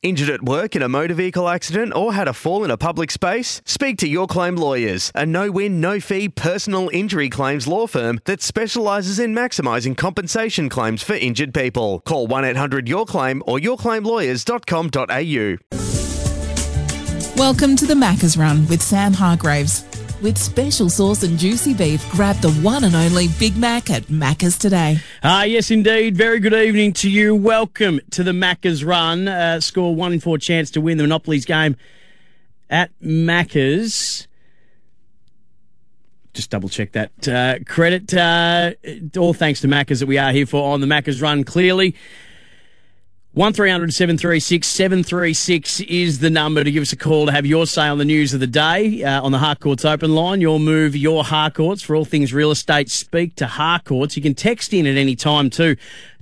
Injured at work in a motor vehicle accident or had a fall in a public space? Speak to Your Claim Lawyers, a no win, no fee personal injury claims law firm that specialises in maximising compensation claims for injured people. Call 1 800 Your Claim or yourclaimlawyers.com.au. Welcome to the Macca's Run with Sam Hargraves. With special sauce and juicy beef, grab the one and only Big Mac at Macca's today. Ah, yes, indeed. Very good evening to you. Welcome to the Macca's Run. Uh, score one in four chance to win the Monopolies game at Macca's. Just double check that. Uh, credit, uh, all thanks to Macca's that we are here for on the Macca's Run. Clearly, 1300 736 736 is the number to give us a call to have your say on the news of the day uh, on the Harcourts open line. Your move, your Harcourts for all things real estate. Speak to Harcourts. You can text in at any time too.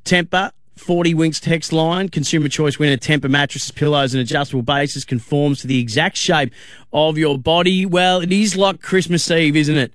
Tempur 40 Winks text line. Consumer choice winner Tempur mattresses, pillows, and adjustable bases conforms to the exact shape of your body. Well, it is like Christmas Eve, isn't it?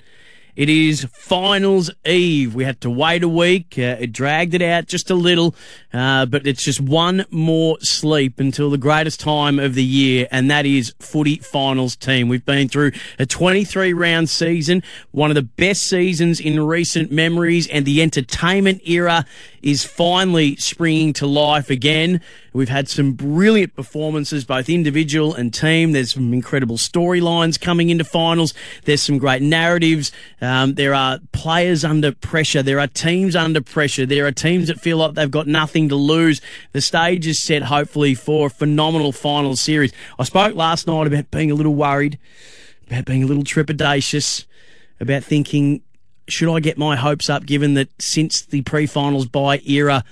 It is finals eve. We had to wait a week. Uh, it dragged it out just a little, uh, but it's just one more sleep until the greatest time of the year, and that is footy finals team. We've been through a 23 round season, one of the best seasons in recent memories, and the entertainment era is finally springing to life again. We've had some brilliant performances, both individual and team. There's some incredible storylines coming into finals. There's some great narratives. Um, there are players under pressure. There are teams under pressure. There are teams that feel like they've got nothing to lose. The stage is set, hopefully, for a phenomenal final series. I spoke last night about being a little worried, about being a little trepidatious, about thinking, should I get my hopes up given that since the pre finals bye era,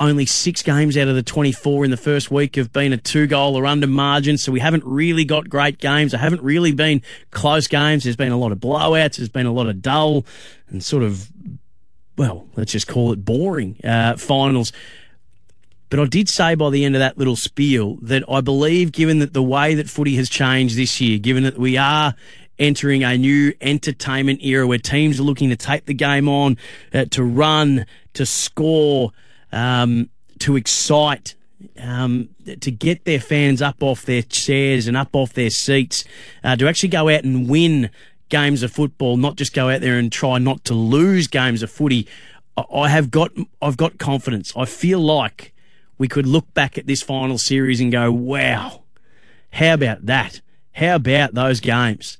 only six games out of the 24 in the first week have been a two goal or under margin. So we haven't really got great games. There haven't really been close games. There's been a lot of blowouts. There's been a lot of dull and sort of, well, let's just call it boring uh, finals. But I did say by the end of that little spiel that I believe, given that the way that footy has changed this year, given that we are entering a new entertainment era where teams are looking to take the game on, uh, to run, to score, um, to excite, um, to get their fans up off their chairs and up off their seats, uh, to actually go out and win games of football, not just go out there and try not to lose games of footy. I have got, I've got confidence. I feel like we could look back at this final series and go, wow, how about that? How about those games?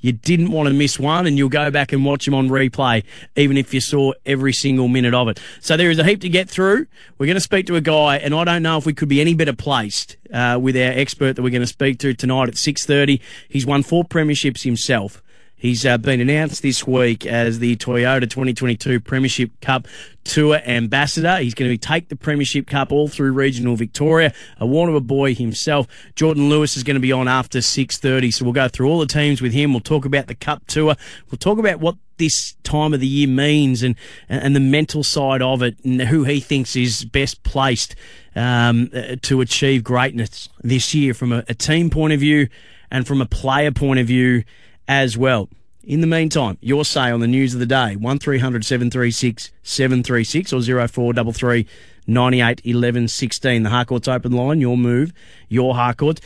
You didn't want to miss one, and you'll go back and watch them on replay, even if you saw every single minute of it. So there is a heap to get through. We're going to speak to a guy, and I don't know if we could be any better placed uh, with our expert that we're going to speak to tonight at six thirty. He's won four premierships himself. He's uh, been announced this week as the Toyota 2022 Premiership Cup Tour Ambassador. He's going to take the Premiership Cup all through regional Victoria. A Warrnambool boy himself. Jordan Lewis is going to be on after 6.30, so we'll go through all the teams with him. We'll talk about the Cup Tour. We'll talk about what this time of the year means and and the mental side of it and who he thinks is best placed um, to achieve greatness this year from a, a team point of view and from a player point of view as well. In the meantime, your say on the news of the day, 1300 736 736 or 0433 98 11 16. The Harcourts open line, your move, your Harcourts.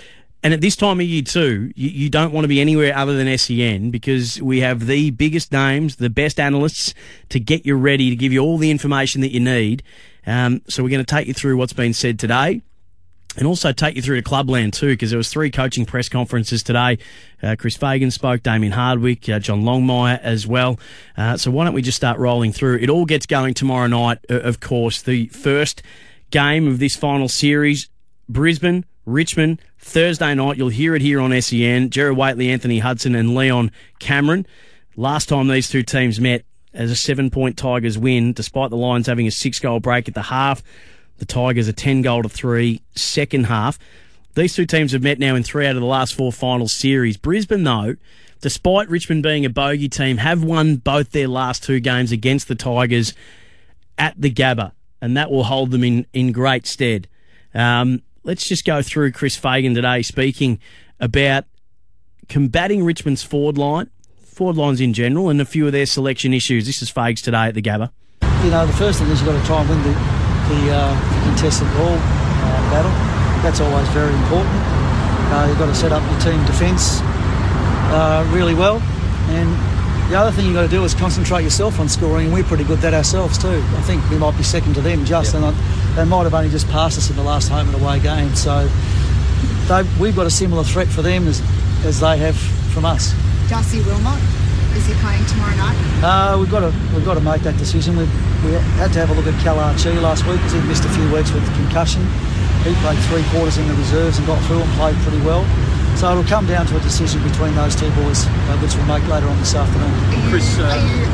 And at this time of year too, you, you don't want to be anywhere other than SEN because we have the biggest names, the best analysts to get you ready to give you all the information that you need. Um, so we're going to take you through what's been said today and also take you through to Clubland too, because there was three coaching press conferences today. Uh, Chris Fagan spoke, Damien Hardwick, uh, John Longmire as well. Uh, so why don't we just start rolling through? It all gets going tomorrow night, of course. The first game of this final series, Brisbane, Richmond, Thursday night. You'll hear it here on SEN. Gerard Whateley, Anthony Hudson, and Leon Cameron. Last time these two teams met as a seven-point Tigers win, despite the Lions having a six-goal break at the half. The Tigers are 10 goal to 3, second half. These two teams have met now in three out of the last four final series. Brisbane, though, despite Richmond being a bogey team, have won both their last two games against the Tigers at the Gabba, and that will hold them in, in great stead. Um, let's just go through Chris Fagan today speaking about combating Richmond's forward line, forward lines in general, and a few of their selection issues. This is Fags today at the Gabba. You know, the first thing is you've got to try and win the, the, uh, the contested ball uh, battle. That's always very important. Uh, you've got to set up your team defence uh, really well. And the other thing you've got to do is concentrate yourself on scoring, and we're pretty good at that ourselves too. I think we might be second to them just, yep. and they might have only just passed us in the last home and away game. So we've got a similar threat for them as, as they have from us. Darcy Wilmot, is he playing tomorrow night? Uh, we've got to we've got to make that decision. we we had to have a look at Cal Archie last week because he missed a few weeks with concussion. He played three quarters in the reserves and got through and played pretty well. So it'll come down to a decision between those two boys, uh, which we'll make later on this afternoon. Are you, Chris, uh, are you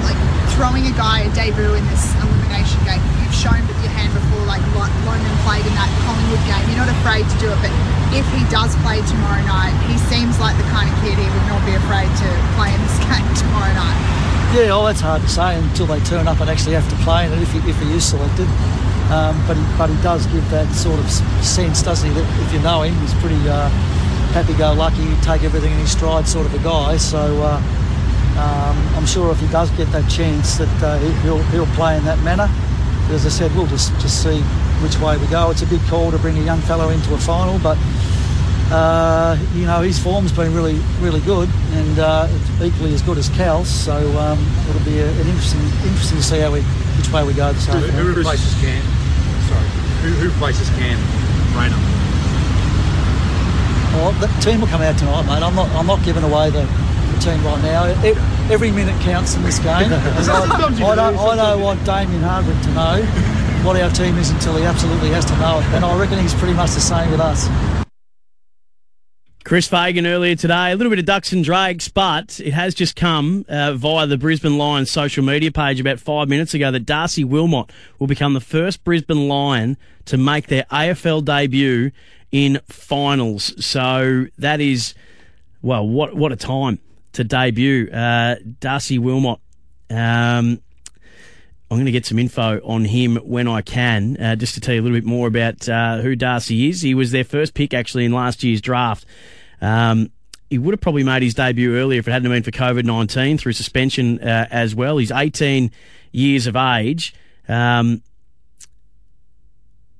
like throwing a guy a debut in this elimination game? You've shown with your hand before, like Loman played in that Collingwood game. You're not afraid to do it, but if he does play tomorrow night, he seems like the kind of kid he would not be afraid to play in this game tomorrow night. Yeah, well, that's hard to say until they turn up and actually have to play it if he, if he is selected. Um, but he but he does give that sort of sense, doesn't he? That if you know him, he's pretty. Uh, happy-go-lucky, take everything in his stride sort of a guy. So uh, um, I'm sure if he does get that chance, that uh, he'll he'll play in that manner. But as I said, we'll just just see which way we go. It's a big call to bring a young fellow into a final, but. Uh, you know his form's been really, really good, and uh, equally as good as Cal's. So um, it'll be a, an interesting, interesting to see how we, which way we go this afternoon. Who, who replaces Cam? Sorry, who, who replaces Cam? Rayner. Well, the team will come out tonight, mate. I'm not. I'm not giving away the, the team right now. It, every minute counts in this game. I, I, don't, I don't want Damien Hardwick to know what our team is until he absolutely has to know it, and I reckon he's pretty much the same with us. Chris Fagan earlier today, a little bit of ducks and drakes, but it has just come uh, via the Brisbane Lions social media page about five minutes ago that Darcy Wilmot will become the first Brisbane Lion to make their AFL debut in finals. So that is, well, what what a time to debut. Uh, Darcy Wilmot. Um, I'm going to get some info on him when I can, uh, just to tell you a little bit more about uh, who Darcy is. He was their first pick actually in last year's draft. Um, he would have probably made his debut earlier if it hadn't been for COVID 19 through suspension uh, as well. He's 18 years of age. Um,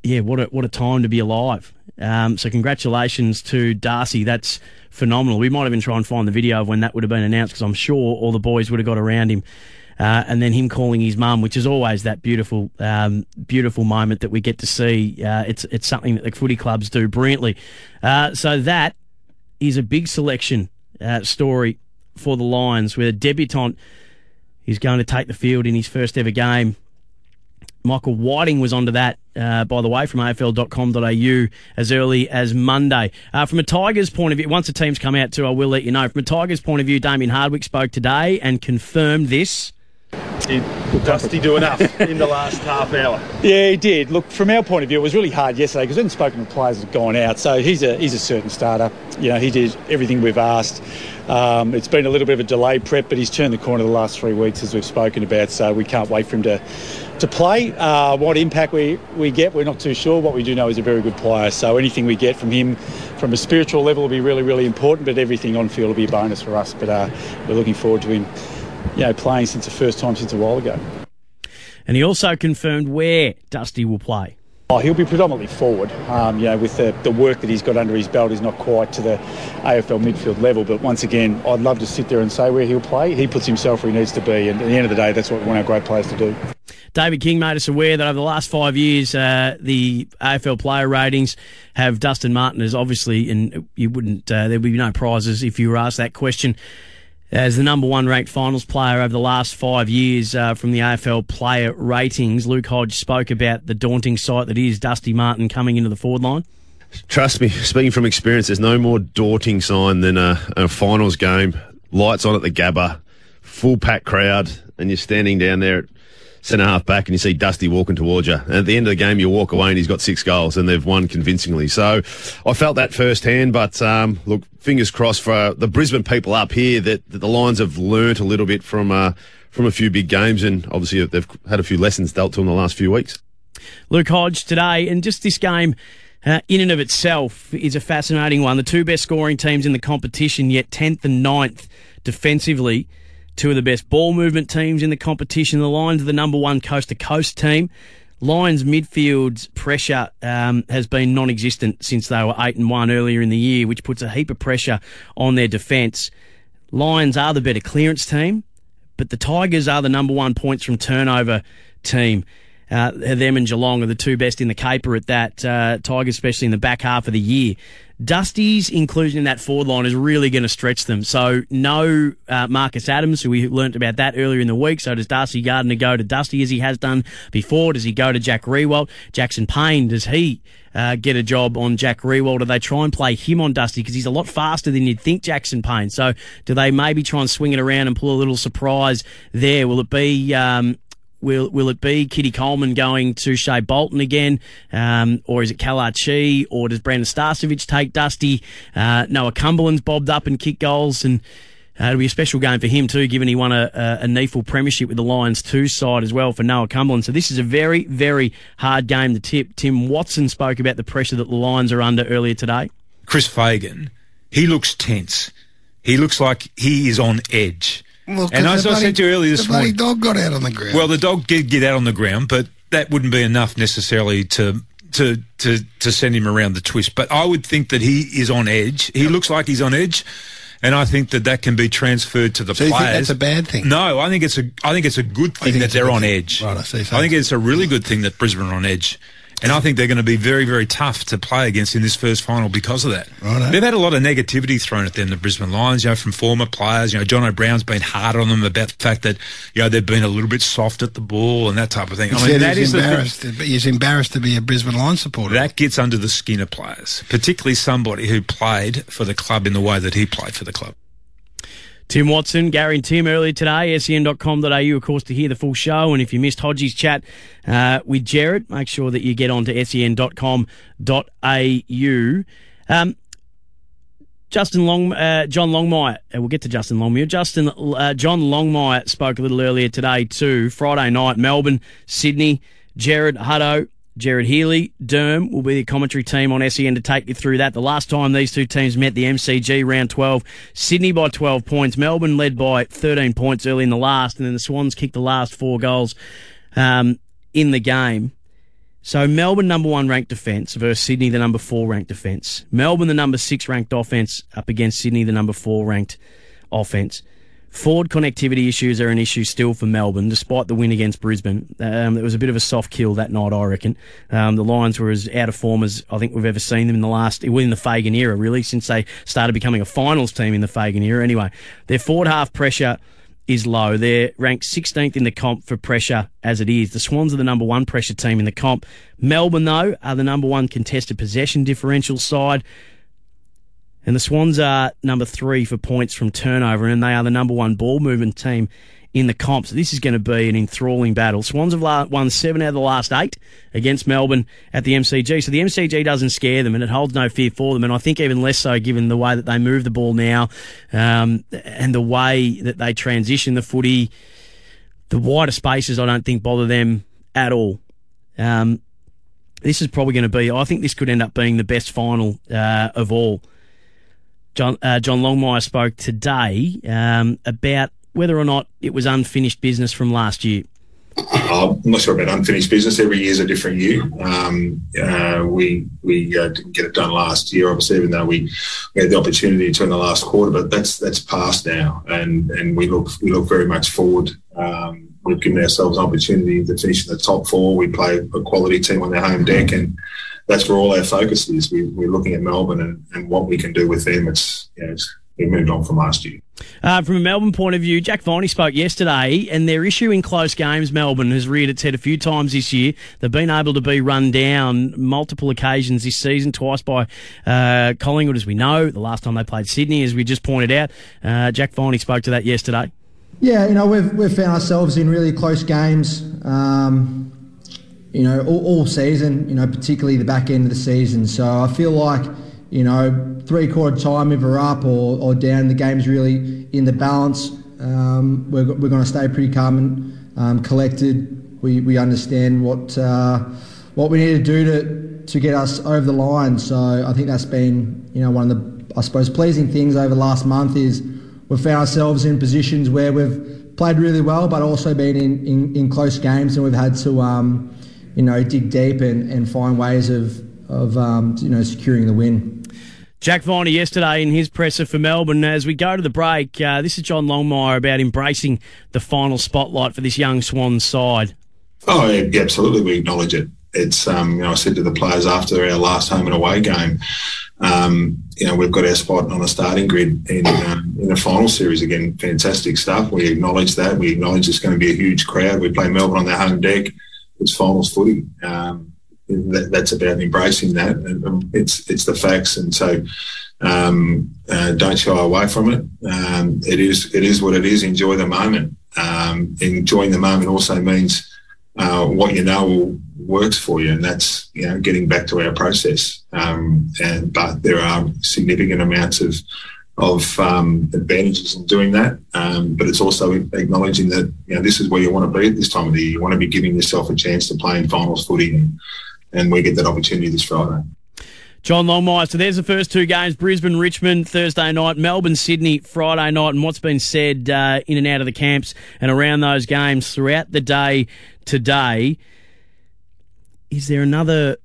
yeah, what a, what a time to be alive. Um, so congratulations to Darcy. That's phenomenal. We might even try and find the video of when that would have been announced because I'm sure all the boys would have got around him. Uh, and then him calling his mum, which is always that beautiful, um, beautiful moment that we get to see. Uh, it's it's something that the footy clubs do brilliantly. Uh, so that is a big selection uh, story for the Lions, where a debutant is going to take the field in his first ever game Michael Whiting was onto that, uh, by the way, from afl.com.au as early as Monday. Uh, from a Tigers point of view, once the teams come out too, I will let you know. From a Tigers point of view, Damien Hardwick spoke today and confirmed this. Did Dusty do enough in the last half hour? Yeah, he did. Look, from our point of view, it was really hard yesterday because we hadn't spoken to players that had gone out. So he's a he's a certain starter. You know, he did everything we've asked. Um, it's been a little bit of a delay prep, but he's turned the corner the last three weeks as we've spoken about. So we can't wait for him to to play. Uh, what impact we, we get, we're not too sure. What we do know is a very good player. So anything we get from him from a spiritual level will be really, really important, but everything on field will be a bonus for us. But uh, we're looking forward to him you know, playing since the first time since a while ago. And he also confirmed where Dusty will play. Oh, he'll be predominantly forward. Um, you know, with the, the work that he's got under his belt is not quite to the AFL midfield level. But once again, I'd love to sit there and say where he'll play. He puts himself where he needs to be, and at the end of the day, that's what we want our great players to do. David King made us aware that over the last five years, uh, the AFL player ratings have Dustin Martin as obviously, and you wouldn't, uh, there'd be no prizes if you were asked that question as the number one ranked finals player over the last five years uh, from the AFL player ratings. Luke Hodge spoke about the daunting sight that is Dusty Martin coming into the forward line. Trust me, speaking from experience, there's no more daunting sign than a, a finals game, lights on at the Gabba, full pack crowd, and you're standing down there at centre half back and you see Dusty walking towards you. And at the end of the game, you walk away and he's got six goals and they've won convincingly. So I felt that firsthand. But um, look, fingers crossed for the Brisbane people up here that, that the Lions have learnt a little bit from uh, from a few big games and obviously they've had a few lessons dealt to them the last few weeks. Luke Hodge today, and just this game. Uh, in and of itself is a fascinating one. The two best scoring teams in the competition, yet 10th and 9th defensively. Two of the best ball movement teams in the competition. The Lions are the number one coast to coast team. Lions midfield's pressure um, has been non-existent since they were eight and one earlier in the year, which puts a heap of pressure on their defence. Lions are the better clearance team, but the Tigers are the number one points from turnover team. Uh, them and Geelong are the two best in the caper at that. Uh, Tigers, especially in the back half of the year. Dusty's inclusion in that forward line is really going to stretch them. So no uh, Marcus Adams, who we learnt about that earlier in the week. So does Darcy Gardiner go to Dusty as he has done before? Does he go to Jack Riewoldt? Jackson Payne, does he uh, get a job on Jack Riewoldt? Do they try and play him on Dusty because he's a lot faster than you'd think Jackson Payne? So do they maybe try and swing it around and pull a little surprise there? Will it be um, Will will it be Kitty Coleman going to Shai Bolton again, um, or is it Kalachi, or does Brandon Starcevich take Dusty? Uh, Noah Cumberland's bobbed up and kicked goals, and uh, it'll be a special game for him too, given he won a, a, a premiership with the Lions two side as well for Noah Cumberland. So this is a very very hard game to tip. Tim Watson spoke about the pressure that the Lions are under earlier today. Chris Fagan, he looks tense. He looks like he is on edge. Well, and as the I bloody- said to you earlier this the bloody morning, dog got out on the ground. well, the dog did get out on the ground, but that wouldn't be enough necessarily to to to to send him around the twist. But I would think that he is on edge. He looks like he's on edge. And I think that that can be transferred to the So players. think that's a bad thing? No, I think it's a. I think it's a good thing that they're on thing. edge. Right, I see. I think it's a really good thing that Brisbane are on edge. And I think they're going to be very, very tough to play against in this first final because of that. Righto. They've had a lot of negativity thrown at them, the Brisbane Lions, you know, from former players. You know, Jonathan Brown's been hard on them about the fact that, you know, they've been a little bit soft at the ball and that type of thing. I mean, that he's is embarrassed. He's embarrassed to be a Brisbane Lions supporter. that gets under the skin of players, particularly somebody who played for the club in the way that he played for the club. Tim Watson, Gary and Tim earlier today, sen.com.au, of course, to hear the full show. And if you missed Hodgie's chat uh, with Jared, make sure that you get on to sen.com.au. Um, Justin Long, uh, John Longmire. Uh, we'll get to Justin Longmire. Justin, uh, John Longmire spoke a little earlier today too. Friday night, Melbourne, Sydney. Jared Hutto, Gerard Healy, Derm will be the commentary team on SEN to take you through that. The last time these two teams met, the MCG round 12, Sydney by 12 points, Melbourne led by 13 points early in the last, and then the Swans kicked the last four goals um, in the game. So Melbourne number one ranked defence versus Sydney the number four ranked defence. Melbourne the number six ranked offence up against Sydney the number four ranked offence. Forward connectivity issues are an issue still for Melbourne, despite the win against Brisbane. Um, it was a bit of a soft kill that night, I reckon. Um, the Lions were as out of form as I think we've ever seen them in the last, within the Fagan era, really, since they started becoming a finals team in the Fagan era. Anyway, their forward half pressure is low. They're ranked 16th in the comp for pressure as it is. The Swans are the number one pressure team in the comp. Melbourne, though, are the number one contested possession differential side. And the Swans are number three for points from turnover, and they are the number one ball movement team in the comp. So this is going to be an enthralling battle. Swans have won seven out of the last eight against Melbourne at the MCG. So the MCG doesn't scare them, and it holds no fear for them. And I think even less so given the way that they move the ball now, um, and the way that they transition the footy. The wider spaces, I don't think bother them at all. Um, this is probably going to be. I think this could end up being the best final uh, of all. John uh, John Longmire spoke today um, about whether or not it was unfinished business from last year. I'm not sure about unfinished business. Every year is a different year. Um, uh, we we uh, didn't get it done last year, obviously, even though we, we had the opportunity to in the last quarter. But that's that's past now, and and we look we look very much forward. Um, we've given ourselves an opportunity to finish in the top four. We play a quality team on their home deck, and that's where all our focus is. We, we're looking at Melbourne and, and what we can do with them. It's, you know, it's we moved on from last year. Uh, from a Melbourne point of view, Jack Viney spoke yesterday, and their issue in close games, Melbourne, has reared its head a few times this year. They've been able to be run down multiple occasions this season, twice by uh, Collingwood, as we know. The last time they played Sydney, as we just pointed out. Uh, Jack Viney spoke to that yesterday. Yeah, you know, we've, we've found ourselves in really close games, um, you know, all, all season, you know, particularly the back end of the season. So I feel like, you know, three quarter time, if we're up or, or down, the game's really in the balance. Um, we're we're going to stay pretty calm and um, collected. We, we understand what uh, what we need to do to, to get us over the line. So I think that's been, you know, one of the, I suppose, pleasing things over the last month is we've found ourselves in positions where we've played really well, but also been in, in, in close games, and we've had to, um, you know, dig deep and, and find ways of, of um, you know, securing the win. Jack Viney yesterday in his presser for Melbourne. As we go to the break, uh, this is John Longmire about embracing the final spotlight for this young Swans side. Oh, yeah, absolutely. We acknowledge it. It's, um, you know, I said to the players after our last home and away game, um, you know, we've got our spot on the starting grid in, um, in the final series again. Fantastic stuff. We acknowledge that. We acknowledge it's going to be a huge crowd. We play Melbourne on their home deck. It's finals footy. Um, that, that's about embracing that. And it's it's the facts, and so um, uh, don't shy away from it. Um, it is it is what it is. Enjoy the moment. Um, enjoying the moment also means uh, what you know works for you, and that's you know getting back to our process. Um, and but there are significant amounts of of um, advantages in doing that. Um, but it's also acknowledging that you know this is where you want to be at this time of the year. You want to be giving yourself a chance to play in finals footy and and we get that opportunity this Friday. John Longmire. So there's the first two games Brisbane, Richmond Thursday night, Melbourne, Sydney Friday night. And what's been said uh, in and out of the camps and around those games throughout the day today. Is there another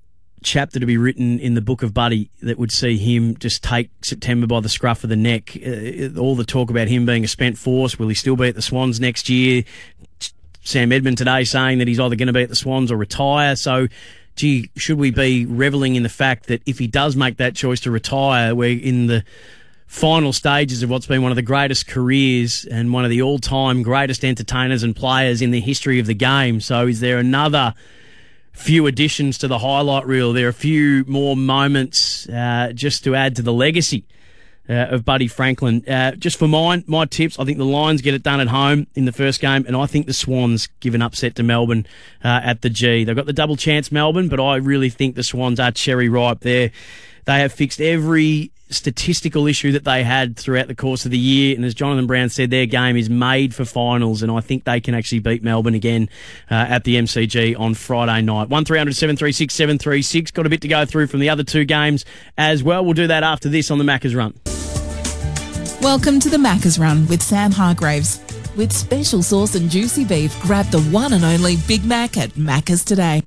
chapter to be written in the book of Buddy that would see him just take September by the scruff of the neck? Uh, all the talk about him being a spent force. Will he still be at the Swans next year? Sam Edmund today saying that he's either going to be at the Swans or retire. So gee, should we be reveling in the fact that if he does make that choice to retire, we're in the final stages of what's been one of the greatest careers and one of the all-time greatest entertainers and players in the history of the game. So is there another few additions to the highlight reel? There are a few more moments uh, just to add to the legacy uh, of Buddy Franklin. Uh, just for mine, my tips, I think the Lions get it done at home in the first game, and I think the Swans give an upset to Melbourne uh, at the G. They've got the double chance, Melbourne, but I really think the Swans are cherry ripe there. They have fixed every statistical issue that they had throughout the course of the year. And as Jonathan Brown said, their game is made for finals, and I think they can actually beat Melbourne again uh, at the MCG on Friday night. 1300 736 736. Got a bit to go through from the other two games as well. We'll do that after this on the Macca's Run. Welcome to the Macca's Run with Sam Hargraves. With special sauce and juicy beef, grab the one and only Big Mac at Macca's today.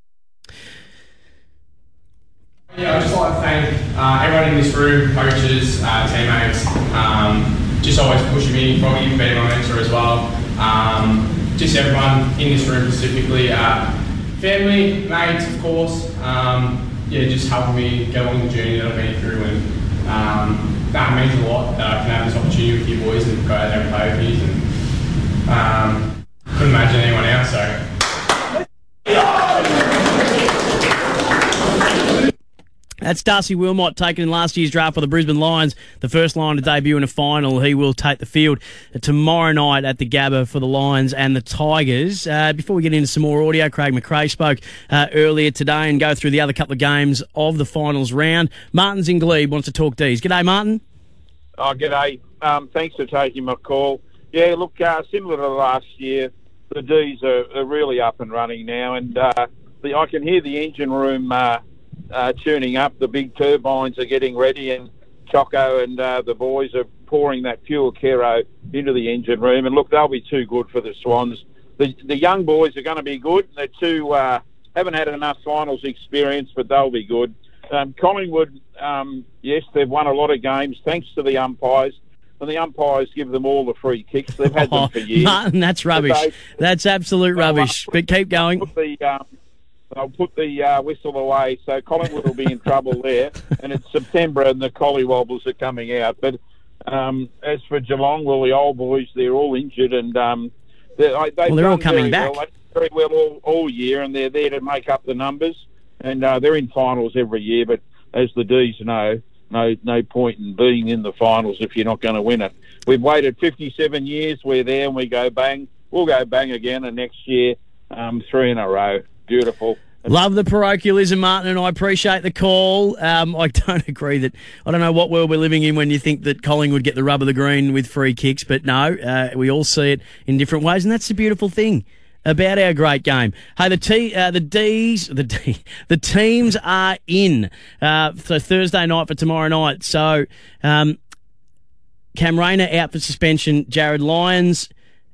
Yeah, I'd just like to thank uh, everyone in this room, coaches, uh, teammates, um, just always pushing me, probably even being my mentor as well. Um, just everyone in this room specifically, uh, family, mates, of course. Um, yeah, just helping me get along the journey that I've been through and um, that means a lot that I can have this opportunity with you boys and go out there and play with you. And um, couldn't imagine anyone else. So. That's Darcy Wilmot taken in last year's draft for the Brisbane Lions. The first line to debut in a final. He will take the field tomorrow night at the Gabba for the Lions and the Tigers. Uh, before we get into some more audio, Craig McRae spoke uh, earlier today and go through the other couple of games of the finals round. Martin's in Glebe wants to talk D's. G'day, Martin. Oh, g'day. Um, thanks for taking my call. Yeah, look, uh, similar to last year, the D's are, are, really up and running now, and uh, the, I can hear the engine room uh, tuning up. The big turbines are getting ready, and Choco and uh, the boys are pouring that fuel kero into the engine room. And look, they'll be too good for the Swans. The, the young boys are going to be good. They're too uh, haven't had enough finals experience, but they'll be good. Um, Collingwood, um, yes, they've won a lot of games thanks to the umpires. And the umpires give them all the free kicks. They've had them for years. Martin, that's rubbish. They, that's absolute rubbish. But keep going. The, um, they'll put the uh, whistle away. So Collingwood will be in trouble there. And it's September and the Colliwobbles are coming out. But um, as for Geelong, well, the old boys, they're all injured and um, they're, well, they're all coming back. Well. Very well all, all year, and they're there to make up the numbers. And uh, they're in finals every year. But as the D's know, no no point in being in the finals if you're not going to win it. We've waited 57 years. We're there, and we go bang. We'll go bang again, and next year, um, three in a row. Beautiful. Love the parochialism, Martin, and I appreciate the call. Um, I don't agree that I don't know what world we're living in when you think that Collingwood would get the rub of the green with free kicks, but no, uh, we all see it in different ways, and that's the beautiful thing about our great game. Hey, the T, uh, the D's, the D, the teams are in. Uh, so Thursday night for tomorrow night. So, um, Cam Rayner out for suspension. Jarryd Lyons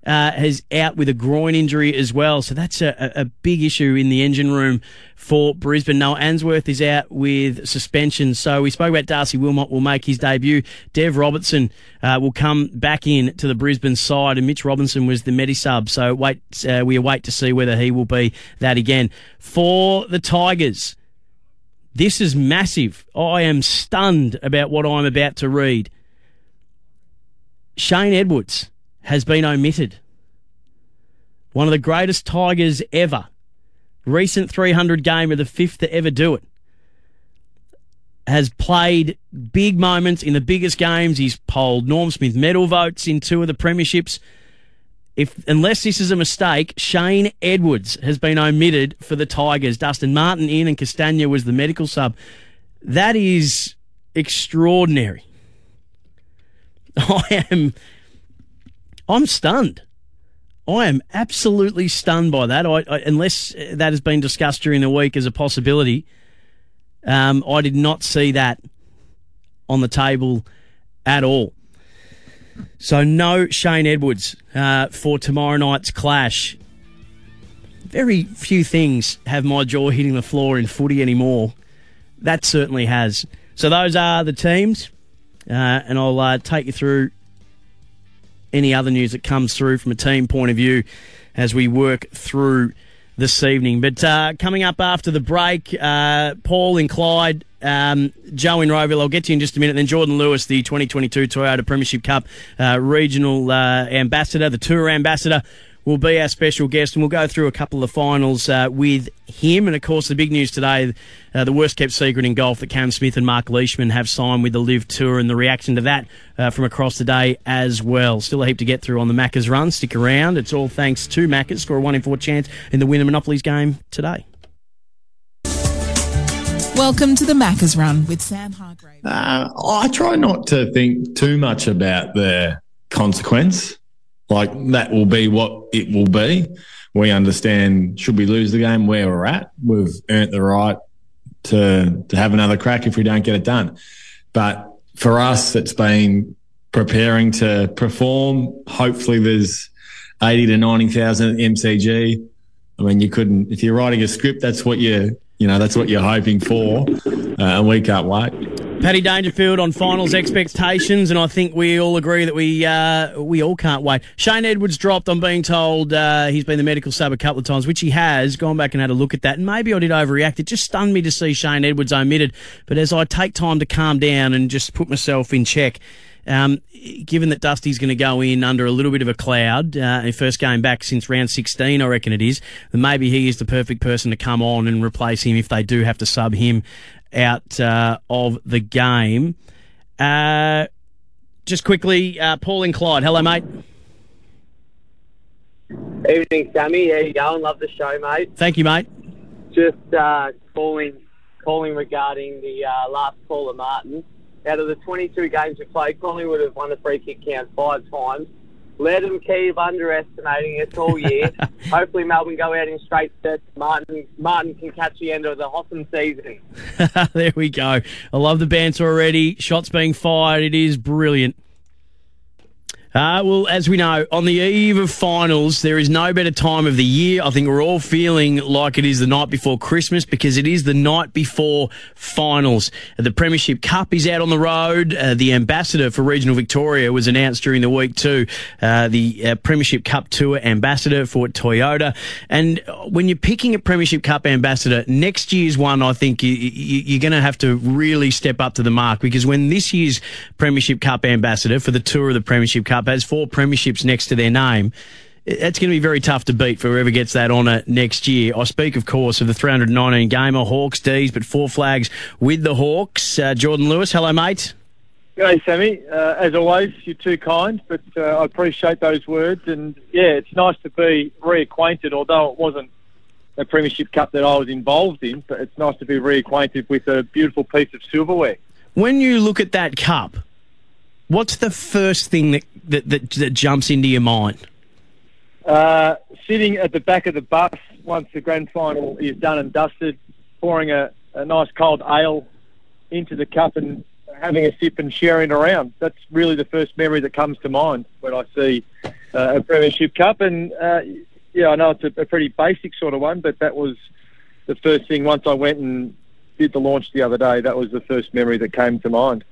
uh, has out with a groin injury as well. So that's a, a big issue in the engine room for Brisbane. Noah Answerth is out with suspension. So we spoke about Darcy Wilmot will make his debut. Dev Robertson uh, will come back in to the Brisbane side, and Mitch Robinson was the medi-sub. So wait, uh, we await to see whether he will be that again. For the Tigers, this is massive. I am stunned about what I'm about to read. Shane Edwards has been omitted. One of the greatest Tigers ever. Recent 300 game of the fifth to ever do it. Has played big moments in the biggest games. He's polled Norm Smith medal votes in two of the premierships. If unless this is a mistake, Shane Edwards has been omitted for the Tigers. Dustin Martin in and Castagna was the medical sub. That is extraordinary. I am I'm stunned. I am absolutely stunned by that. I, I, unless that has been discussed during the week as a possibility, um, I did not see that on the table at all. So no Shane Edwards uh, for tomorrow night's clash. Very few things have my jaw hitting the floor in footy anymore. That certainly has. So those are the teams, uh, and I'll uh, take you through any other news that comes through from a team point of view as we work through this evening. But uh, coming up after the break, uh, Paul and Clyde, um, Joe in Rowville, I'll get to you in just a minute. Then Jordan Lewis, the 2022 Toyota Premiership Cup uh, regional uh, ambassador, the tour ambassador will be our special guest, and we'll go through a couple of the finals uh, with him. And of course, the big news today uh, the worst kept secret in golf that Cam Smith and Mark Leishman have signed with the LIV Tour, and the reaction to that uh, from across the day as well. Still a heap to get through on the Macca's run. Stick around. It's all thanks to Macca's. Score a 1 in 4 chance in the Winner Monopolies game today. Welcome to the Macca's Run with Sam Hargrave. Uh, I try not to think too much about the consequence. Like that will be what it will be. We understand should we lose the game where we're at, we've earned the right to to have another crack if we don't get it done. But for us, it's been preparing to perform. Hopefully, there's eighty to ninety thousand MCG. I mean, you couldn't if you're writing a script. That's what you you know. That's what you're hoping for, uh, and we can't wait. Paddy Dangerfield on finals expectations, and I think we all agree that we uh, we all can't wait. Shane Edwards dropped. I'm being told uh, he's been the medical sub a couple of times, which he has. Gone back and had a look at that, and maybe I did overreact. It just stunned me to see Shane Edwards omitted. But as I take time to calm down and just put myself in check, um, given that Dusty's going to go in under a little bit of a cloud, uh, first game back since round 16, I reckon it is, then maybe he is the perfect person to come on and replace him if they do have to sub him out uh, of the game. Uh, just quickly, uh, Paul and Clyde. Hello, mate. Evening, Sammy. How you going? Love the show, mate. Thank you, mate. Just uh, calling, calling regarding the uh, last caller, Martin. Out of the 22 games we played, Collingwood have won the free kick count five times. Let them keep underestimating us all year. Hopefully, Melbourne go out in straight sets. Martin Martin can catch the end of the Hossam season. there we go. I love the banter already. Shots being fired. It is brilliant. Uh, well, as we know, on the eve of finals, there is no better time of the year. I think we're all feeling like it is the night before Christmas because it is the night before finals. The Premiership Cup is out on the road. Uh, the ambassador for Regional Victoria was announced during the week too. Uh, the uh, Premiership Cup Tour ambassador for Toyota. And when you're picking a Premiership Cup ambassador, next year's one, I think you, you, you're going to have to really step up to the mark because when this year's Premiership Cup ambassador for the Tour of the Premiership Cup has four premierships next to their name, That's going to be very tough to beat for whoever gets that honour next year. I speak, of course, of the 319 gamer, Hawks, D's, but four flags with the Hawks. Uh, Jordan Lewis, hello, mate. Hey, Sammy. Uh, as always, you're too kind, but uh, I appreciate those words. And yeah, it's nice to be reacquainted, although it wasn't a Premiership Cup that I was involved in, but it's nice to be reacquainted with a beautiful piece of silverware. When you look at that cup, what's the first thing that, that, that, that jumps into your mind? Uh, sitting at the back of the bus once the grand final is done and dusted, pouring a, a nice cold ale into the cup and having a sip and sharing around. That's really the first memory that comes to mind when I see uh, a Premiership Cup. And uh, yeah, I know it's a, a pretty basic sort of one, but that was the first thing once I went and did the launch the other day. That was the first memory that came to mind.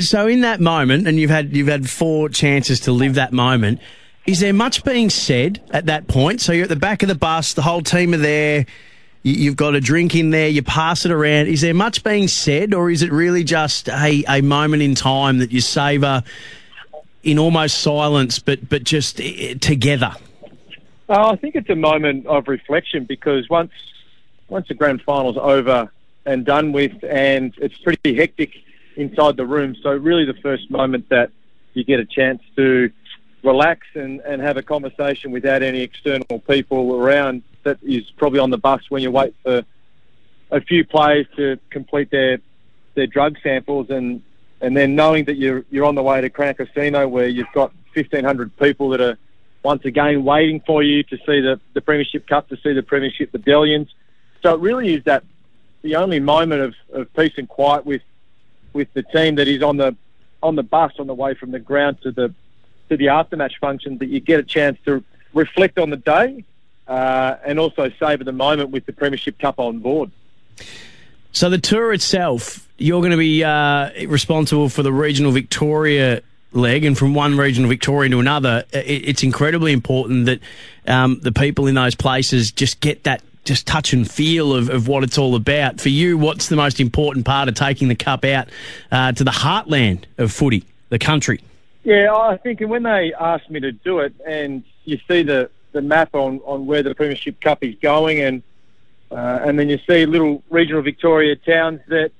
So in that moment, and you've had you've had four chances to live that moment. Is there much being said at that point? So you're at the back of the bus, the whole team are there. you- You've got a drink in there. You pass it around. Is there much being said, or is it really just a, a moment in time that you savour in almost silence, but but just eh, together? Uh, I think it's a moment of reflection because once once the grand final's over and done with, and it's pretty hectic inside the room. So really, the first moment that you get a chance to relax and, and have a conversation without any external people around that is probably on the bus when you wait for a few players to complete their their drug samples and and then knowing that you're you're on the way to Crown Casino where you've got 1,500 people that are once again waiting for you to see the, the Premiership Cup, to see the Premiership Medallions. So it really is that the only moment of, of peace and quiet with with the team that is on the on the bus on the way from the ground to the to the aftermatch function that you get a chance to reflect on the day uh, and also savour the moment with the Premiership Cup on board. So the tour itself, you're going to be uh, responsible for the regional Victoria leg, and from one regional Victoria to another, it's incredibly important that um, the people in those places just get that just touch and feel of, of what it's all about. For you, what's the most important part of taking the cup out uh, to the heartland of footy, the country? Yeah, I think when they asked me to do it, and you see the, the map on, on where the Premiership Cup is going, and uh, and then you see little regional Victoria towns that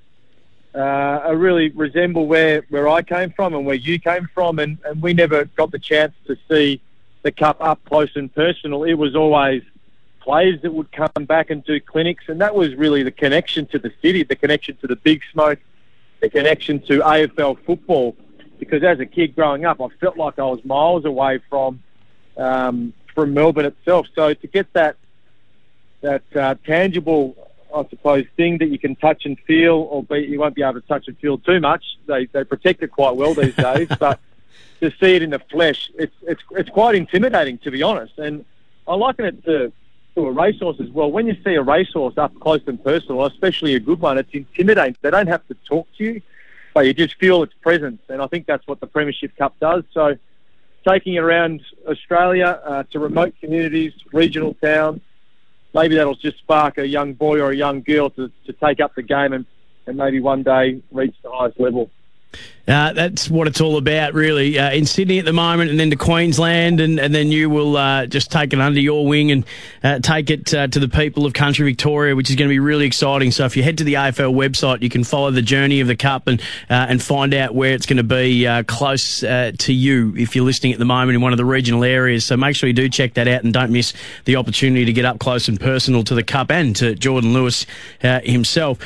uh, really resemble where, where I came from and where you came from, and, and we never got the chance to see the cup up close and personal. It was always players that would come back and do clinics, and that was really the connection to the city, the connection to the big smoke, the connection to AFL football. Because as a kid growing up, I felt like I was miles away from um, from Melbourne itself. So to get that that uh, tangible, I suppose, thing that you can touch and feel, albeit you won't be able to touch and feel too much. They they protect it quite well these days, but to see it in the flesh, it's it's it's quite intimidating to be honest. And I liken it to to a racehorse as well. When you see a racehorse up close and personal, especially a good one, it's intimidating. They don't have to talk to you, but you just feel its presence, and I think that's what the Premiership Cup does. So. Taking it around Australia uh, to remote communities, regional towns, maybe that'll just spark a young boy or a young girl to, to take up the game and, and maybe one day reach the highest level. Uh, that's what it's all about, really. Uh, in Sydney at the moment, and then to Queensland, and, and then you will uh, just take it under your wing and uh, take it uh, to the people of country Victoria, which is going to be really exciting. So if you head to the AFL website, you can follow the journey of the cup and uh, and find out where it's going to be close to you if you're listening at the moment in one of the regional areas. So make sure you do check that out and don't miss the opportunity to get up close and personal to the cup and to Jordan Lewis himself.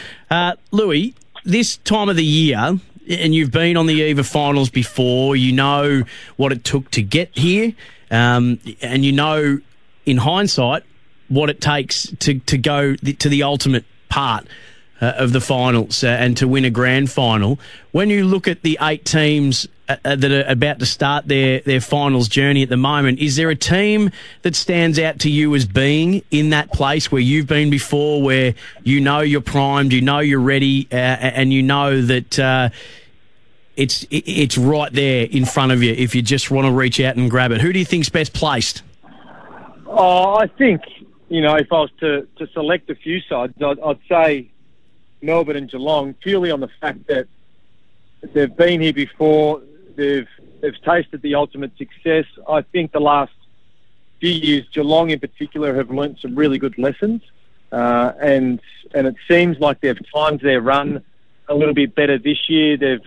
Louis, this time of the year and you've been on the of finals before. You know what it took to get here, um, and you know, in hindsight, what it takes to to go th- to the ultimate part. Uh, of the finals uh, and to win a grand final. When you look at the eight teams uh, uh, that are about to start their, their finals journey at the moment, is there a team that stands out to you as being in that place where you've been before, where you know you're primed, you know you're ready, uh, and you know that uh, it's it's right there in front of you if you just want to reach out and grab it? Who do you think's best placed? Oh, I think you know if I was to, to select a few sides, I'd, I'd say Melbourne and Geelong purely on the fact that they've been here before, they've they've tasted the ultimate success. I think the last few years, Geelong in particular have learnt some really good lessons, uh, and and it seems like they've timed their run a little bit better this year. They've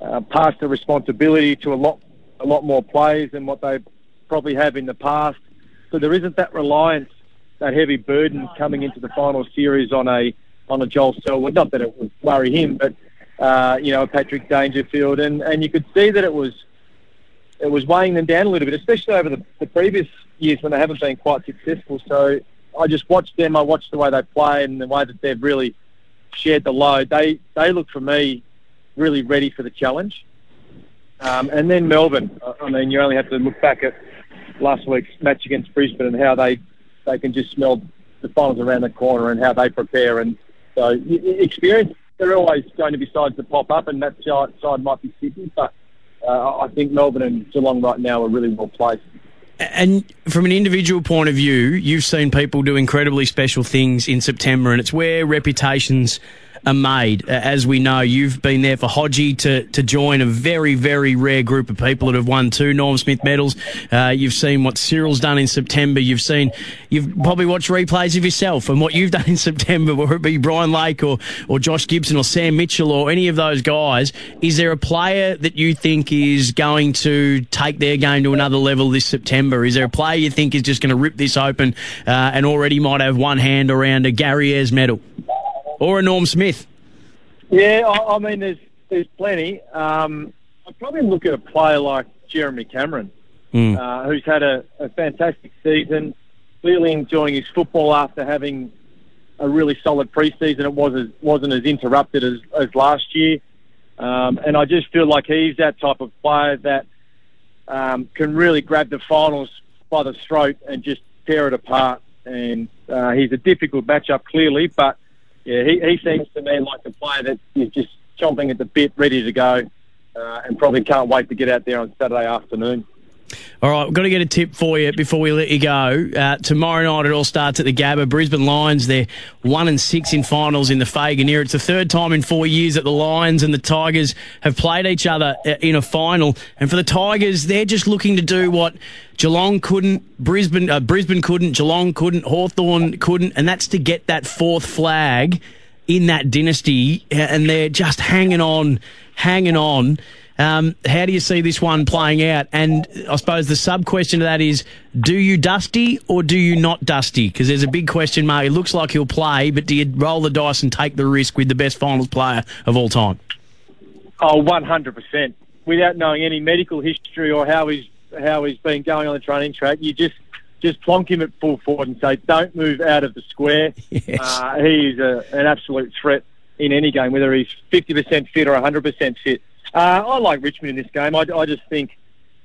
uh, passed the responsibility to a lot a lot more players than what they probably have in the past. So there isn't that reliance, that heavy burden coming into the final series on a on a Joel Selwood. Not that it would worry him, but uh, you know Patrick Dangerfield, and and you could see that it was it was weighing them down a little bit, especially over the, the previous years when they haven't been quite successful. So I just watched them. I watched the way they play and the way that they've really shared the load. They they look for me really ready for the challenge. Um, and then Melbourne. I mean, you only have to look back at last week's match against Brisbane and how they they can just smell the finals around the corner and how they prepare. And so experience, they're always going to be sides that pop up, and that side might be Sydney, but uh, I think Melbourne and Geelong right now are really well placed. And from an individual point of view, you've seen people do incredibly special things in September, and it's where reputations are made. As we know, you've been there for Hodgie to, to join a very, very rare group of people that have won two Norm Smith medals. Uh, you've seen what Cyril's done in September. You've seen, you've probably watched replays of yourself and what you've done in September, whether it be Brian Lake or, or Josh Gibson or Sam Mitchell or any of those guys. Is there a player that you think is going to take their game to another level this September? Is there a player you think is just going to rip this open uh, and already might have one hand around a Gary Ayres medal? Or a Norm Smith? Yeah, I, I mean, there's there's plenty. Um, I'd probably look at a player like Jeremy Cameron, mm. uh, who's had a, a fantastic season, clearly enjoying his football after having a really solid preseason. It was wasn't as interrupted as, as last year, um, and I just feel like he's that type of player that um, can really grab the finals by the throat and just tear it apart. And uh, he's a difficult matchup, clearly, but yeah, he, he seems to me like a player that is just chomping at the bit, ready to go, uh, and probably can't wait to get out there on Saturday afternoon. All right, we've got to get a tip for you before we let you go. Uh, tomorrow night it all starts at the Gabba. Brisbane Lions, they're one and six in finals in the Fagan era. It's the third time in four years that the Lions and the Tigers have played each other uh, in a final. And for the Tigers, they're just looking to do what Geelong couldn't, Brisbane, uh, Brisbane couldn't, Geelong couldn't, Hawthorn couldn't, and that's to get that fourth flag in that dynasty. And they're just hanging on, hanging on. Um, how do you see this one playing out? And I suppose the sub question to that is do you Dusty or do you not Dusty? Because there's a big question mark. It looks like he'll play, but do you roll the dice and take the risk with the best finals player of all time? Oh, 100%. Without knowing any medical history or how he's, how he's been going on the training track, you just just plonk him at full forward and say, don't move out of the square. Yes. Uh, he is a, an absolute threat in any game, whether he's 50% fit or 100% fit. Uh, I like Richmond in this game. I, I just think,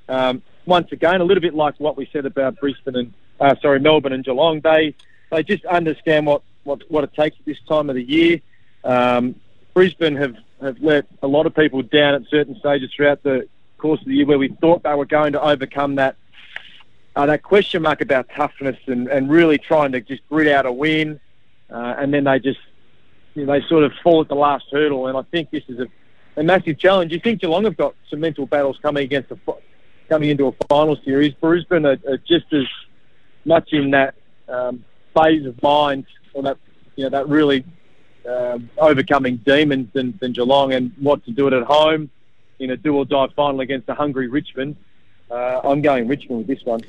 um, once again, a little bit like what we said about Brisbane and uh, sorry Melbourne and Geelong. They they just understand what, what, what it takes at this time of the year. Um, Brisbane have, have let a lot of people down at certain stages throughout the course of the year where we thought they were going to overcome that uh, that question mark about toughness and, and really trying to just grit out a win, uh, and then they just you know, they sort of fall at the last hurdle. And I think this is a a massive challenge. You think Geelong have got some mental battles coming against a, coming into a final series. Brisbane are, are just as much in that um, phase of mind, or that you know that really um, overcoming demons than, than Geelong, and what to do it at home in a do or die final against a hungry Richmond. Uh, I'm going Richmond with this one.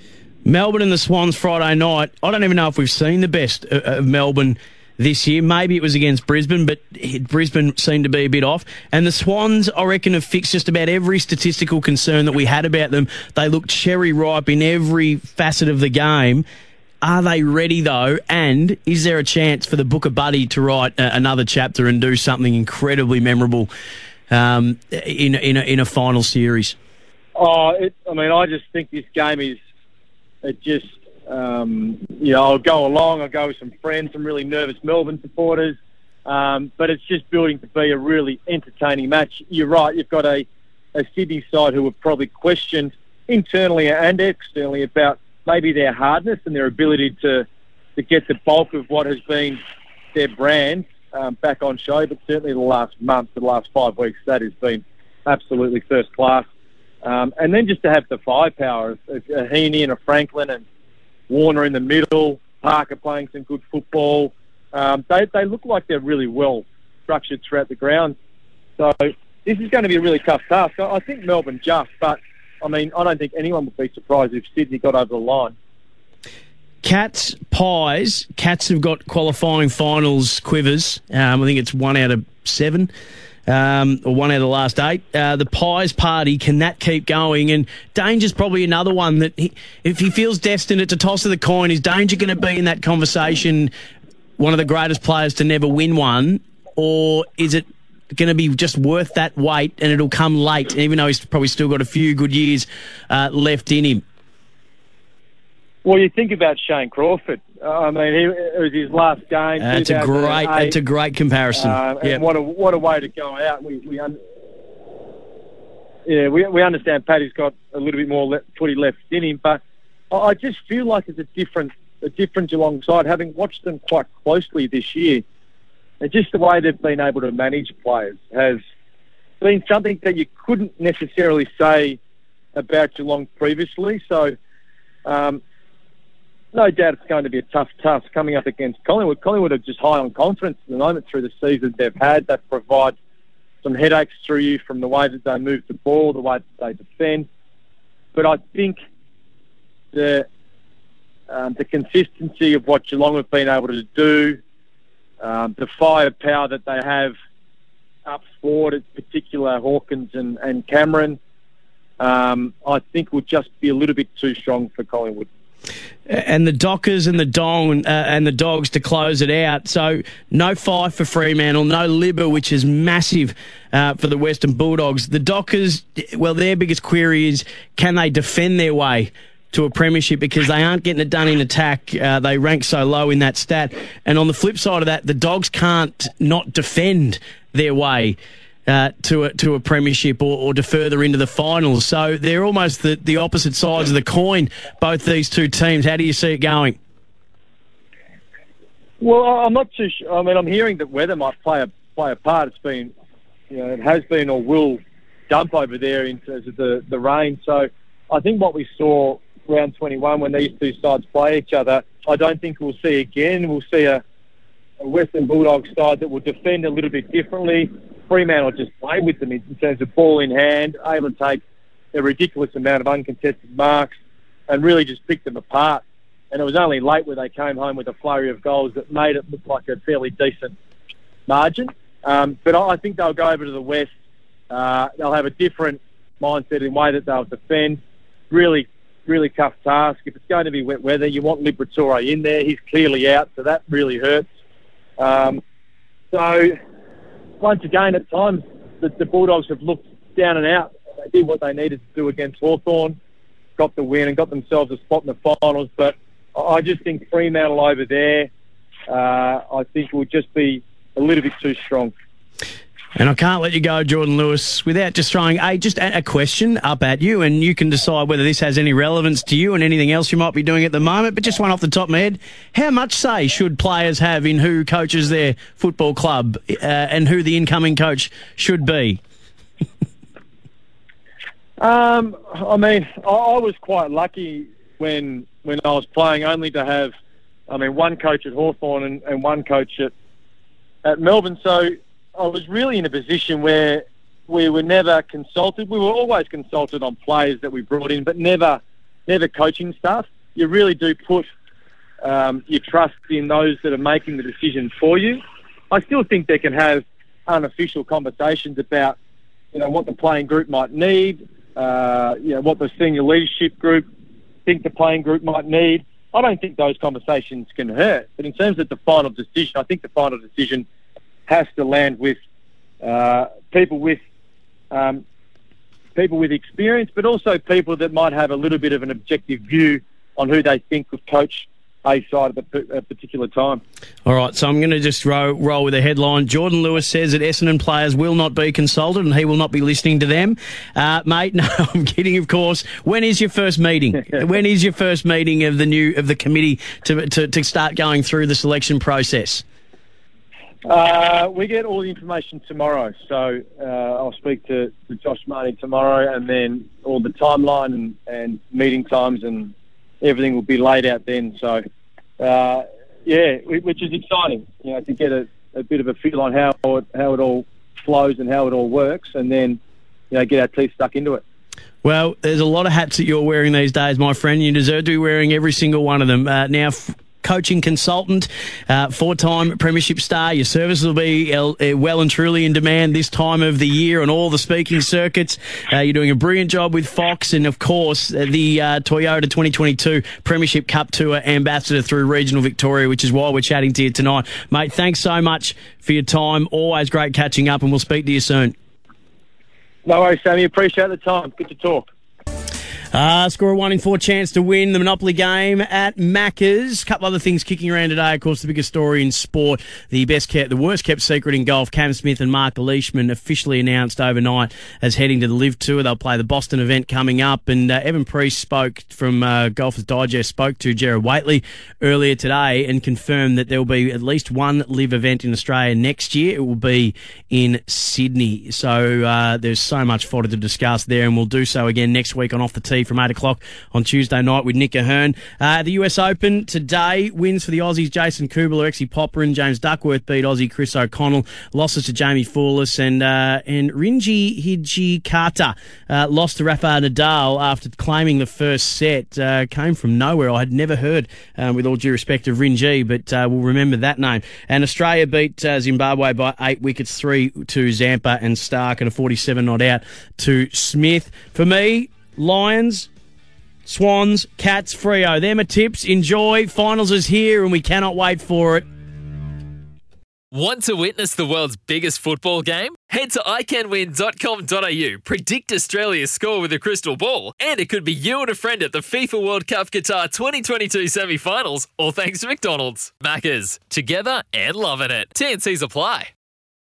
Melbourne and the Swans Friday night. I don't even know if we've seen the best of Melbourne this year. Maybe it was against Brisbane, but Brisbane seemed to be a bit off. And the Swans, I reckon, have fixed just about every statistical concern that we had about them. They looked cherry ripe in every facet of the game. Are they ready though? And is there a chance for the Booker Buddy to write uh, another chapter and do something incredibly memorable um, in in a, in a final series? Oh, it, I mean, I just think this game is it just um, you know, I'll go along. I'll go with some friends, some really nervous Melbourne supporters. Um, but it's just building to be a really entertaining match. You're right. You've got a, a Sydney side who have probably questioned internally and externally about maybe their hardness and their ability to to get the bulk of what has been their brand um, back on show. But certainly the last month, the last five weeks, that has been absolutely first class. Um, and then just to have the firepower of, of a Heeney and a Franklin and Warner in the middle, Parker playing some good football. Um, they they look like they're really well structured throughout the ground. So this is going to be a really tough task. I, I think Melbourne just, but I mean I don't think anyone would be surprised if Sydney got over the line. Cats, Pies. Cats have got qualifying finals quivers. Um, I think it's one out of seven. Um, or one out of the last eight. Uh, the Pies party, can that keep going? And Danger's probably another one that he, if he feels destined at the toss of the coin, is Danger going to be in that conversation, one of the greatest players to never win one? Or is it going to be just worth that wait and it'll come late, even though he's probably still got a few good years uh, left in him? Well, you think about Shane Crawford. Uh, I mean, he, it was his last game. That's a great, that's a great comparison. Uh, and Yep. what a what a way to go out. We we un- yeah we we understand Paddy's got a little bit more le- footy left in him, but I, I just feel like it's a different a different Geelong side. Having watched them quite closely this year, and just the way they've been able to manage players has been something that you couldn't necessarily say about Geelong previously. So. Um, no doubt it's going to be a tough task coming up against Collingwood. Collingwood are just high on confidence at the moment through the season they've had. That provide some headaches through you from the way that they move the ball, the way that they defend. But I think the um, the consistency of what Geelong have been able to do, um, the firepower that they have up forward, in particular Hawkins and, and Cameron, um, I think will just be a little bit too strong for Collingwood. And the Dockers and the Dong uh, and the Dogs to close it out. So no five for Fremantle, no Libba, which is massive uh, for the Western Bulldogs. The Dockers, well, their biggest query is can they defend their way? To a premiership because they aren't getting it done in attack. Uh, they rank so low in that stat. And on the flip side of that, the Dogs can't not defend their way uh, to a, to a premiership or, or to further into the finals. So they're almost the, the opposite sides of the coin. Both these two teams. How do you see it going? Well, I'm not too sure. I mean, I'm hearing that weather might play a play a part. It's been, you know, it has been or will dump over there in terms of the the rain. So, I think what we saw round 21 when these two sides play each other, I don't think we'll see again. We'll see a Western Bulldogs side that will defend a little bit differently. Fremantle just play with them in terms of ball in hand, able to take a ridiculous amount of uncontested marks and really just pick them apart. And it was only late where they came home with a flurry of goals that made it look like a fairly decent margin. Um, but I think they'll go over to the West. Uh, they'll have a different mindset in way that they'll defend. Really, really tough task. If it's going to be wet weather, you want Liberatore in there. He's clearly out, so that really hurts. Um, so once again, at times the, the Bulldogs have looked down and out. They did what they needed to do against Hawthorn, got the win and got themselves a spot in the finals. But I just think Fremantle over there, uh, I think will just be a little bit too strong. And I can't let you go, Jordan Lewis, without just throwing a just a question up at you, and you can decide whether this has any relevance to you and anything else you might be doing at the moment. But just one off the top of my head, how much say should players have in who coaches their football club uh, and who the incoming coach should be? Um, I mean, I, I was quite lucky when when I was playing, only to have, I mean, one coach at Hawthorn and, and one coach at at Melbourne. So I was really in a position where we were never consulted. We were always consulted on players that we brought in, but never never coaching staff. You really do put um, your trust in those that are making the decision for you. I still think they can have unofficial conversations about you know what the playing group might need, uh, you know what the senior leadership group think the playing group might need. I don't think those conversations can hurt. But in terms of the final decision, I think the final decision has to land with uh, people with um, people with experience, but also people that might have a little bit of an objective view on who they think could coach a side at a particular time. All right, so I'm going to just roll, roll with a headline. Jordan Lewis says that Essendon players will not be consulted and he will not be listening to them. Uh, mate, no, I'm kidding, of course. When is your first meeting? when is your first meeting of the new of the committee to, to, to start going through the selection process? Uh, we get all the information tomorrow, so uh, I'll speak to, to Josh Marty tomorrow, and then all the timeline and, and meeting times and everything will be laid out then. So, uh, yeah, which is exciting, you know, to get a, a bit of a feel on how it, how it all flows and how it all works, and then you know get our teeth stuck into it. Well, there's a lot of hats that you're wearing these days, my friend. You deserve to be wearing every single one of them. Uh, now, f- coaching consultant, uh, four-time premiership star. Your services will be uh, well and truly in demand this time of the year on all the speaking circuits. Uh, you're doing a brilliant job with Fox, and of course, uh, the uh, Toyota 2022 Premiership Cup Tour ambassador through Regional Victoria, which is why we're chatting to you tonight, mate. Thanks so much for your time. Always great catching up, and we'll speak to you soon. No worries, Sammy. Appreciate the time. Good to talk. Uh, score a one in four chance to win the Monopoly game at Macca's. couple other things kicking around today. Of course, the biggest story in sport, the best kept, the worst kept secret in golf. Cam Smith and Mark Leishman officially announced overnight as heading to the LIV Tour. They'll play the Boston event coming up. And uh, Evin Priest spoke from uh, Golfers Digest, spoke to Jared Waitley earlier today and confirmed that there will be at least one Live event in Australia next year. It will be in Sydney. So uh, there's so much fodder to discuss there, and we'll do so again next week on Off the Tee from 8 o'clock on Tuesday night with Nick Ahern. Uh, the US Open today, wins for the Aussies Jason Kubler, Exie Popyrin, James Duckworth beat Aussie Chris O'Connell, losses to Jaimee Fourlis, and, uh, and Rinky Hijikata uh, lost to Rafa Nadal after claiming the first set. Uh, came from nowhere. I had never heard, um, with all due respect, of Rinji, but uh, we'll remember that name. And Australia beat uh, Zimbabwe by eight wickets, three to Zampa and Starc, and a 47 not out to Smith. For me, Lions, Swans, Cats, Freo. They're my tips. Enjoy. Finals is here, and we cannot wait for it. Want to witness the world's biggest football game? Head to iCanWin.com.au, predict Australia's score with a crystal ball, and it could be you and a friend at the FIFA World Cup Qatar 2022 semi finals, all thanks to McDonald's. Maccas, together and loving it. TNCs apply.